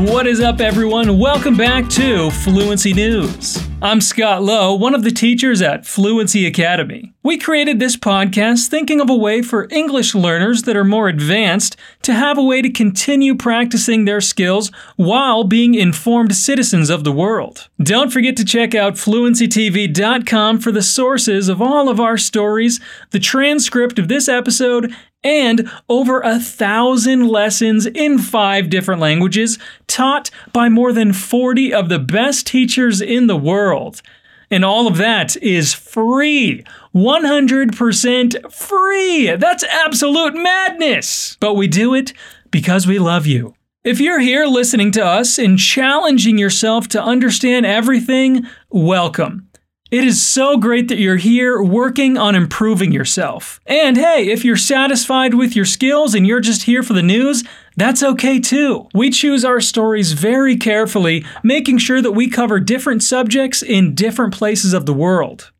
What is up, everyone? Welcome back to Fluency News. I'm Scott Lowe, one of the teachers at Fluency Academy. We created this podcast thinking of a way for English learners that are more advanced to have a way to continue practicing their skills while being informed citizens of the world. Don't forget to check out fluencytv.com for the sources of all of our stories, the transcript of this episode, and over a thousand lessons in five different languages taught by more than 40 of the best teachers in the world. And all of that is free. 100% free. That's absolute madness. But we do it because we love you. If you're here listening to us and challenging yourself to understand everything, welcome. It is so great that you're here working on improving yourself. And hey, if you're satisfied with your skills and you're just here for the news, that's okay too. We choose our stories very carefully, making sure that we cover different subjects in different places of the world.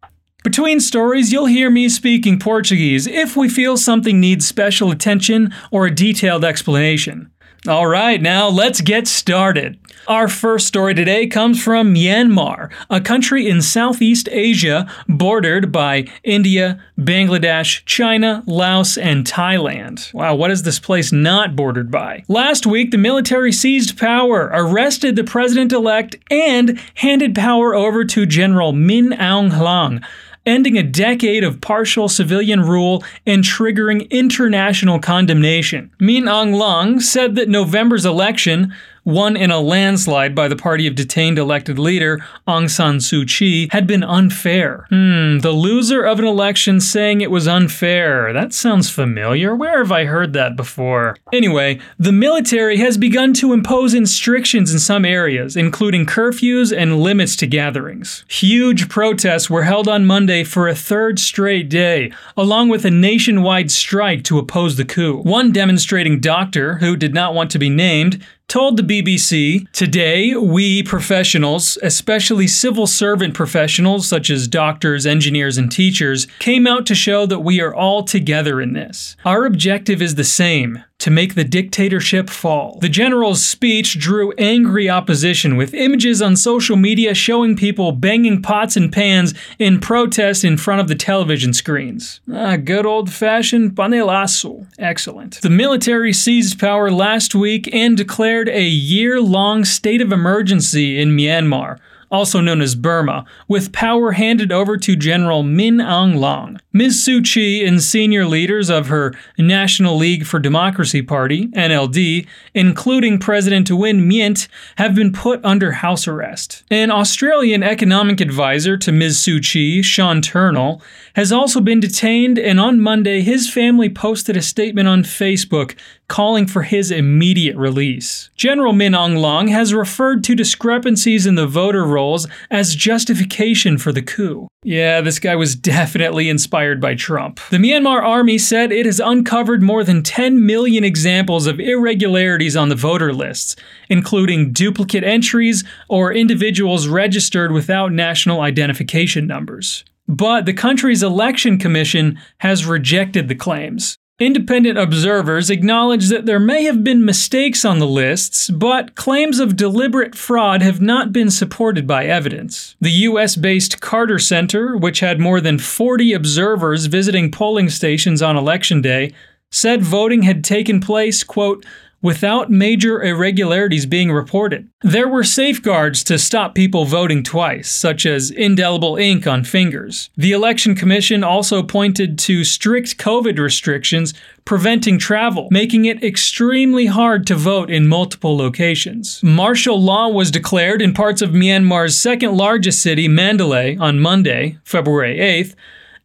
Between stories, you'll hear me speaking Portuguese if we feel something needs special attention or a detailed explanation. All right, now let's get started. Our first story today comes from Myanmar, a country in Southeast Asia bordered by India, Bangladesh, China, Laos, and Thailand. Wow, what is this place not bordered by? Last week, the military seized power, arrested the president elect, and handed power over to General Min Aung Hlaing ending a decade of partial civilian rule and triggering international condemnation. Min Aung Hlaing said that November's election won in a landslide by the party of detained elected leader Aung San Suu Kyi, had been unfair. Hmm, the loser of an election saying it was unfair. That sounds familiar. Where have I heard that before? Anyway, the military has begun to impose restrictions in some areas, including curfews and limits to gatherings. Huge protests were held on Monday for a third straight day, along with a nationwide strike to oppose the coup. One demonstrating doctor, who did not want to be named, told the BBC Today, we professionals, especially civil servant professionals such as doctors, engineers, and teachers, came out to show that we are all together in this. Our objective is the same to make the dictatorship fall. The general's speech drew angry opposition, with images on social media showing people banging pots and pans in protest in front of the television screens. Ah, good old fashioned panelazo. Excellent. The military seized power last week and declared a year long state of emergency in Myanmar also known as Burma, with power handed over to General Min Aung Hlaing. Ms. Suu Kyi and senior leaders of her National League for Democracy Party, NLD, including President Win Myint, have been put under house arrest. An Australian economic advisor to Ms. Suu Kyi, Sean Turnell, has also been detained, and on Monday, his family posted a statement on Facebook calling for his immediate release. General Min Aung Hlaing has referred to discrepancies in the voter rolls as justification for the coup. Yeah, this guy was definitely inspired by Trump. The Myanmar army said it has uncovered more than 10 million examples of irregularities on the voter lists, including duplicate entries or individuals registered without national identification numbers. But the country's election commission has rejected the claims. Independent observers acknowledge that there may have been mistakes on the lists, but claims of deliberate fraud have not been supported by evidence. The US based Carter Center, which had more than 40 observers visiting polling stations on election day, said voting had taken place, quote, without major irregularities being reported. There were safeguards to stop people voting twice, such as indelible ink on fingers. The Election Commission also pointed to strict COVID restrictions preventing travel, making it extremely hard to vote in multiple locations. Martial law was declared in parts of Myanmar's second largest city, Mandalay, on Monday, February 8th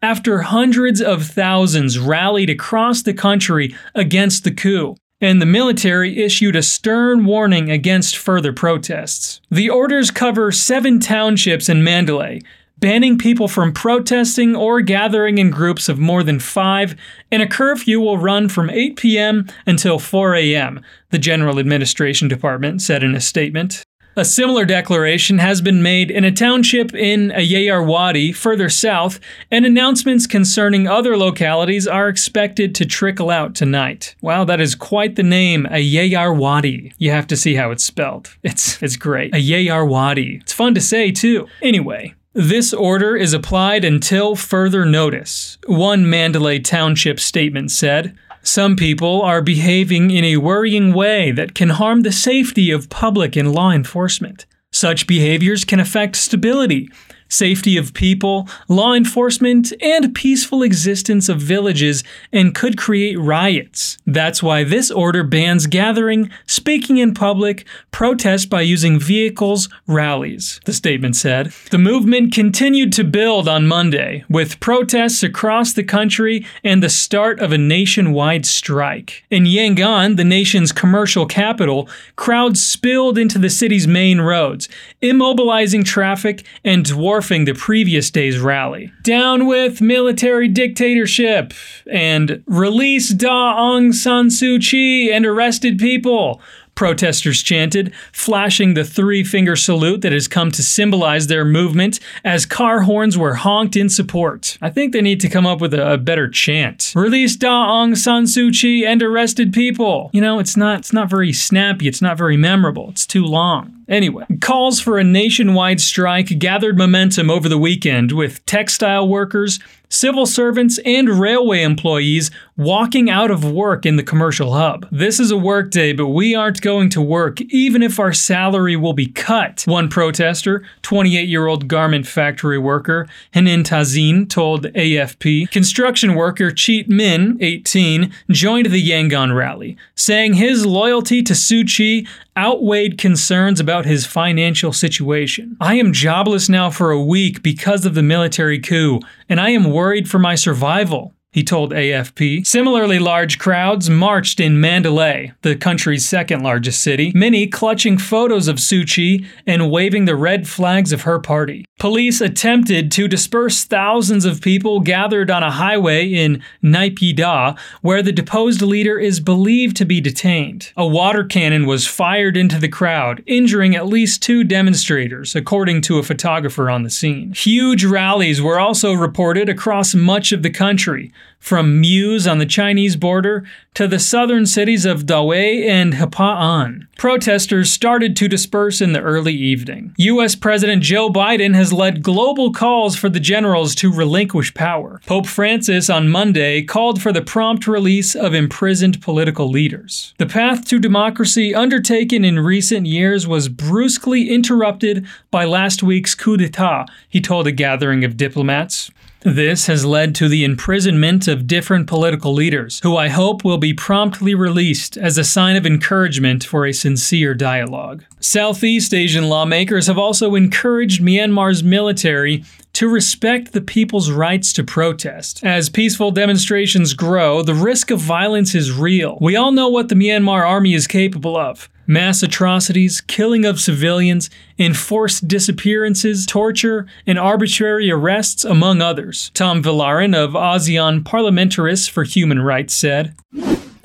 after hundreds of thousands rallied across the country against the coup and the military issued a stern warning against further protests. The orders cover seven townships in Mandalay, banning people from protesting or gathering in groups of more than five, and a curfew will run from 8 p.m. until 4 a.m., the General Administration Department said in a statement. A similar declaration has been made in a township in Ayeyarwady, further south, and announcements concerning other localities are expected to trickle out tonight. Wow, that is quite the name, Ayeyarwady. You have to see how it's spelled. It's it's great. Ayeyarwady. It's fun to say too. Anyway, this order is applied until further notice, one Mandalay Township statement said. Some people are behaving in a worrying way that can harm the safety of public and law enforcement. Such behaviors can affect stability, safety of people, law enforcement, and peaceful existence of villages and could create riots. That's why this order bans gathering, speaking in public, protest by using vehicles, rallies, the statement said. The movement continued to build on Monday, with protests across the country and the start of a nationwide strike. In Yangon, the nation's commercial capital, crowds spilled into the city's main roads, immobilizing traffic and dwarfing dwarfing the previous day's rally. Down with military dictatorship and release Daw Aung San Suu Kyi and arrested people protesters chanted, flashing the three finger salute that has come to symbolize their movement as car horns were honked in support. I think they need to come up with a, a better chant. Release Daw Aung San Suu Kyi and arrested people. You know, it's not it's not very snappy, it's not very memorable, it's too long. Anyway, calls for a nationwide strike gathered momentum over the weekend with textile workers, civil servants, and railway employees walking out of work in the commercial hub. This is a work day, but we aren't going to work even if our salary will be cut, one protester, 28 year old garment factory worker, Hnin Thazin, told AFP. Construction worker Chit Min, 18, joined the Yangon rally, saying his loyalty to Suu Kyi outweighed concerns about his financial situation. I am jobless now for a week because of the military coup, and I am worried for my survival he told AFP. Similarly large crowds marched in Mandalay, the country's second largest city, many clutching photos of Suu Kyi and waving the red flags of her party. Police attempted to disperse thousands of people gathered on a highway in Naypyidaw, where the deposed leader is believed to be detained. A water cannon was fired into the crowd, injuring at least two demonstrators, according to a photographer on the scene. Huge rallies were also reported across much of the country, from Muse on the Chinese border to the southern cities of Dawei and Hpa-An. Protesters started to disperse in the early evening. US President Joe Biden has led global calls for the generals to relinquish power. Pope Francis on Monday called for the prompt release of imprisoned political leaders. The path to democracy undertaken in recent years was brusquely interrupted by last week's coup d'etat, he told a gathering of diplomats. This has led to the imprisonment of different political leaders, who I hope will be promptly released as a sign of encouragement for a sincere dialogue. Southeast Asian lawmakers have also encouraged Myanmar's military to respect the people's rights to protest. As peaceful demonstrations grow, the risk of violence is real. We all know what the Myanmar army is capable of mass atrocities, killing of civilians, enforced disappearances, torture, and arbitrary arrests, among others. Tom Villarin of ASEAN Parlamentarists for Human Rights said.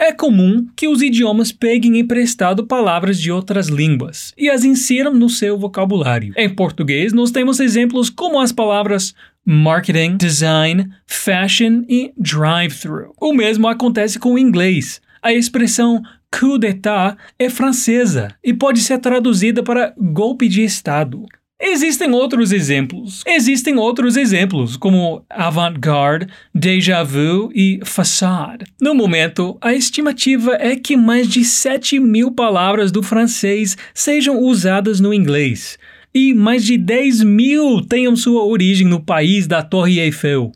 É comum que os idiomas peguem emprestado palavras de outras línguas e as inseram no seu vocabulário. Em português, nós temos exemplos como as palavras marketing, design, fashion e drive-thru. O mesmo acontece com o inglês. A expressão coup d'état é francesa e pode ser traduzida para golpe de Estado. Existem outros exemplos. Existem outros exemplos, como avant-garde, déjà vu e façade. No momento, a estimativa é que mais de 7 mil palavras do francês sejam usadas no inglês, e mais de 10 mil tenham sua origem no país da Torre Eiffel.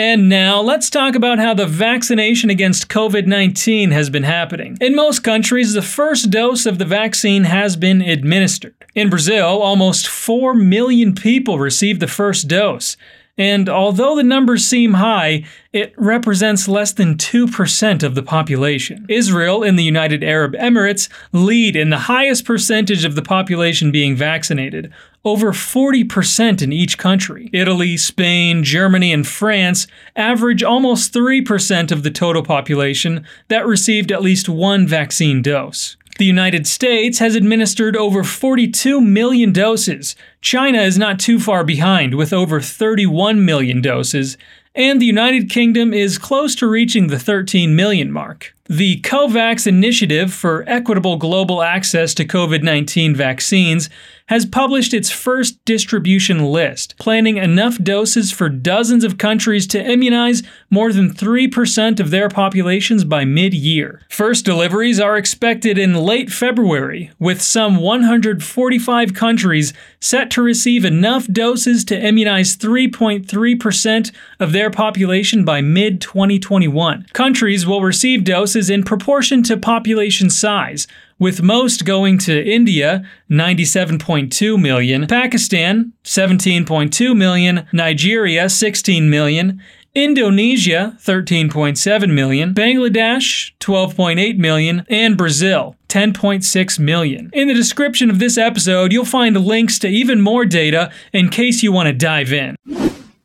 And now let's talk about how the vaccination against COVID 19 has been happening. In most countries, the first dose of the vaccine has been administered. In Brazil, almost 4 million people received the first dose. And although the numbers seem high, it represents less than 2% of the population. Israel and the United Arab Emirates lead in the highest percentage of the population being vaccinated, over 40% in each country. Italy, Spain, Germany, and France average almost 3% of the total population that received at least one vaccine dose. The United States has administered over 42 million doses. China is not too far behind with over 31 million doses, and the United Kingdom is close to reaching the 13 million mark. The COVAX initiative for equitable global access to COVID 19 vaccines has published its first distribution list, planning enough doses for dozens of countries to immunize more than 3% of their populations by mid year. First deliveries are expected in late February, with some 145 countries set to receive enough doses to immunize 3.3% of their population by mid 2021. Countries will receive doses in proportion to population size with most going to India, 97.2 million, Pakistan, 17.2 million, Nigeria, 16 million, Indonesia, 13.7 million, Bangladesh, 12.8 million, and Brazil, 10.6 million. In the description of this episode, you'll find links to even more data in case you want to dive in.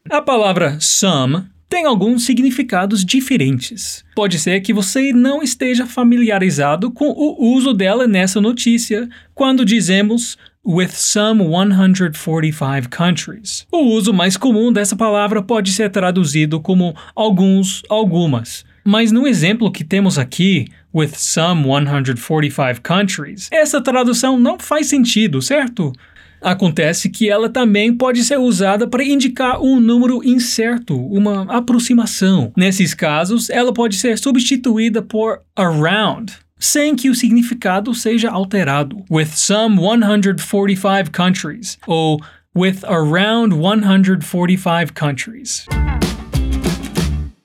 A palavra some tem alguns significados diferentes. Pode ser que você não esteja familiarizado com o uso dela nessa notícia quando dizemos with some 145 countries. O uso mais comum dessa palavra pode ser traduzido como alguns, algumas. Mas no exemplo que temos aqui, with some 145 countries, essa tradução não faz sentido, certo? Acontece que ela também pode ser usada para indicar um número incerto, uma aproximação. Nesses casos, ela pode ser substituída por around, sem que o significado seja alterado. With some 145 countries, ou with around 145 countries.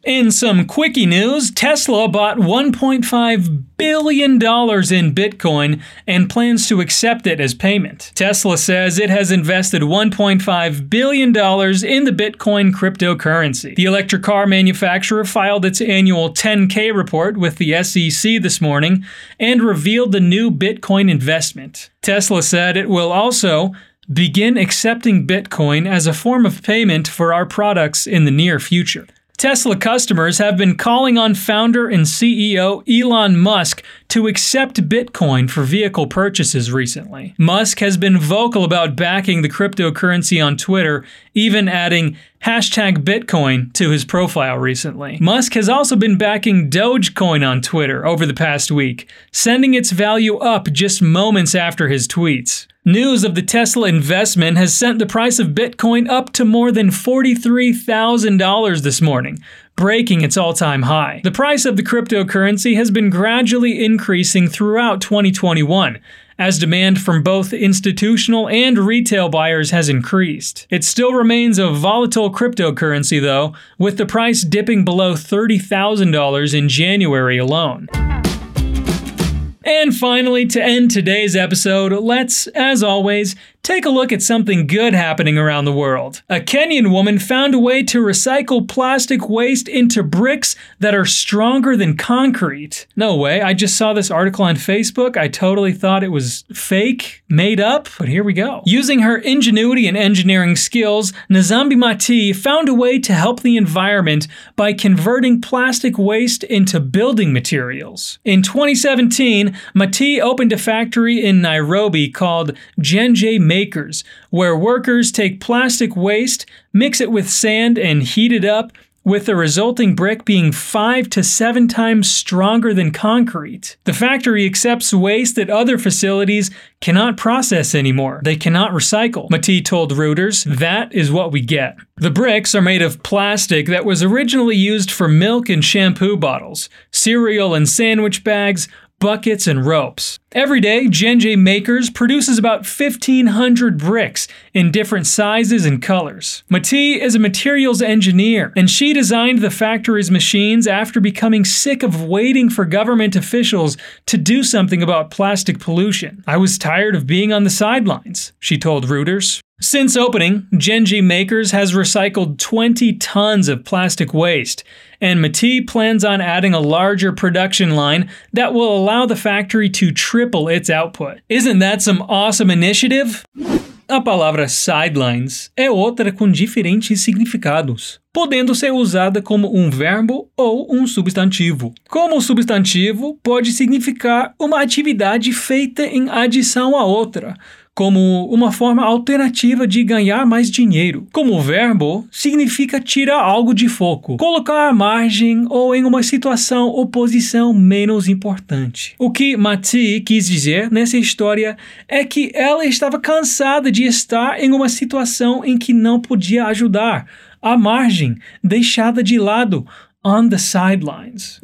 In some quickie news, Tesla bought $1.5 billion in Bitcoin and plans to accept it as payment. Tesla says it has invested $1.5 billion in the Bitcoin cryptocurrency. The electric car manufacturer filed its annual 10K report with the SEC this morning and revealed the new Bitcoin investment. Tesla said it will also begin accepting Bitcoin as a form of payment for our products in the near future. Tesla customers have been calling on founder and CEO Elon Musk to accept Bitcoin for vehicle purchases recently. Musk has been vocal about backing the cryptocurrency on Twitter, even adding hashtag Bitcoin to his profile recently. Musk has also been backing Dogecoin on Twitter over the past week, sending its value up just moments after his tweets. News of the Tesla investment has sent the price of Bitcoin up to more than $43,000 this morning, breaking its all time high. The price of the cryptocurrency has been gradually increasing throughout 2021 as demand from both institutional and retail buyers has increased. It still remains a volatile cryptocurrency, though, with the price dipping below $30,000 in January alone. And finally, to end today's episode, let's, as always, take a look at something good happening around the world. A Kenyan woman found a way to recycle plastic waste into bricks that are stronger than concrete. No way, I just saw this article on Facebook. I totally thought it was fake, made up, but here we go. Using her ingenuity and engineering skills, Nzambi Matee found a way to help the environment by converting plastic waste into building materials. In 2017, Mati opened a factory in Nairobi called Gjenge makers, where workers take plastic waste, mix it with sand, and heat it up, with the resulting brick being five to seven times stronger than concrete. The factory accepts waste that other facilities cannot process anymore. They cannot recycle. Matee told Reuters, that is what we get. The bricks are made of plastic that was originally used for milk and shampoo bottles, cereal and sandwich bags, buckets, and ropes. Every day, Gjenge Makers produces about 1,500 bricks in different sizes and colors. Matee is a materials engineer, and she designed the factory's machines after becoming sick of waiting for government officials to do something about plastic pollution. I was tired of being on the sidelines, she told Reuters. Since opening, Genji Makers has recycled 20 tons of plastic waste, and Mati plans on adding a larger production line that will allow the factory to triple its output. Isn't that some awesome initiative? A palavra sidelines é outra com diferentes significados, podendo ser usada como um verbo ou um substantivo. Como substantivo, pode significar uma atividade feita em adição a outra, como uma forma alternativa de ganhar mais dinheiro. Como verbo, significa tirar algo de foco, colocar à margem ou em uma situação ou posição menos importante. O que Mati quis dizer nessa história é que ela estava cansada de estar em uma situação em que não podia ajudar, à margem, deixada de lado, on the sidelines.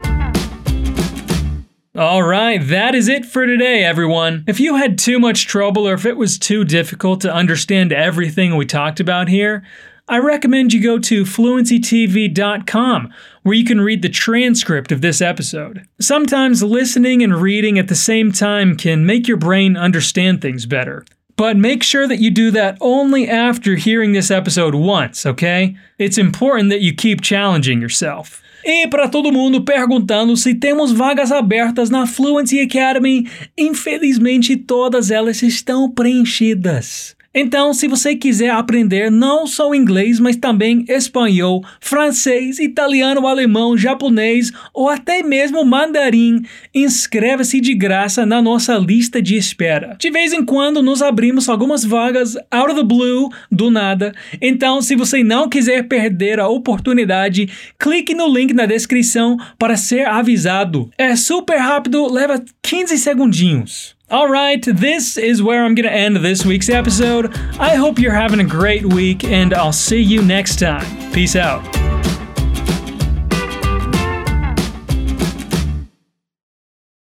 All right, that is it for today, everyone. If you had too much trouble or if it was too difficult to understand everything we talked about here, I recommend you go to fluencytv.com where you can read the transcript of this episode. Sometimes listening and reading at the same time can make your brain understand things better. But make sure that you do that only after hearing this episode once, okay? It's important that you keep challenging yourself. E para todo mundo perguntando se temos vagas abertas na Fluency Academy, infelizmente todas elas estão preenchidas. Então, se você quiser aprender não só inglês, mas também espanhol, francês, italiano, alemão, japonês ou até mesmo mandarim, inscreva-se de graça na nossa lista de espera. De vez em quando nos abrimos algumas vagas out of the blue, do nada. Então, se você não quiser perder a oportunidade, clique no link na descrição para ser avisado. É super rápido, leva 15 segundinhos. All right, this is where I'm going to end this week's episode. I hope you're having a great week, and I'll see you next time. Peace out.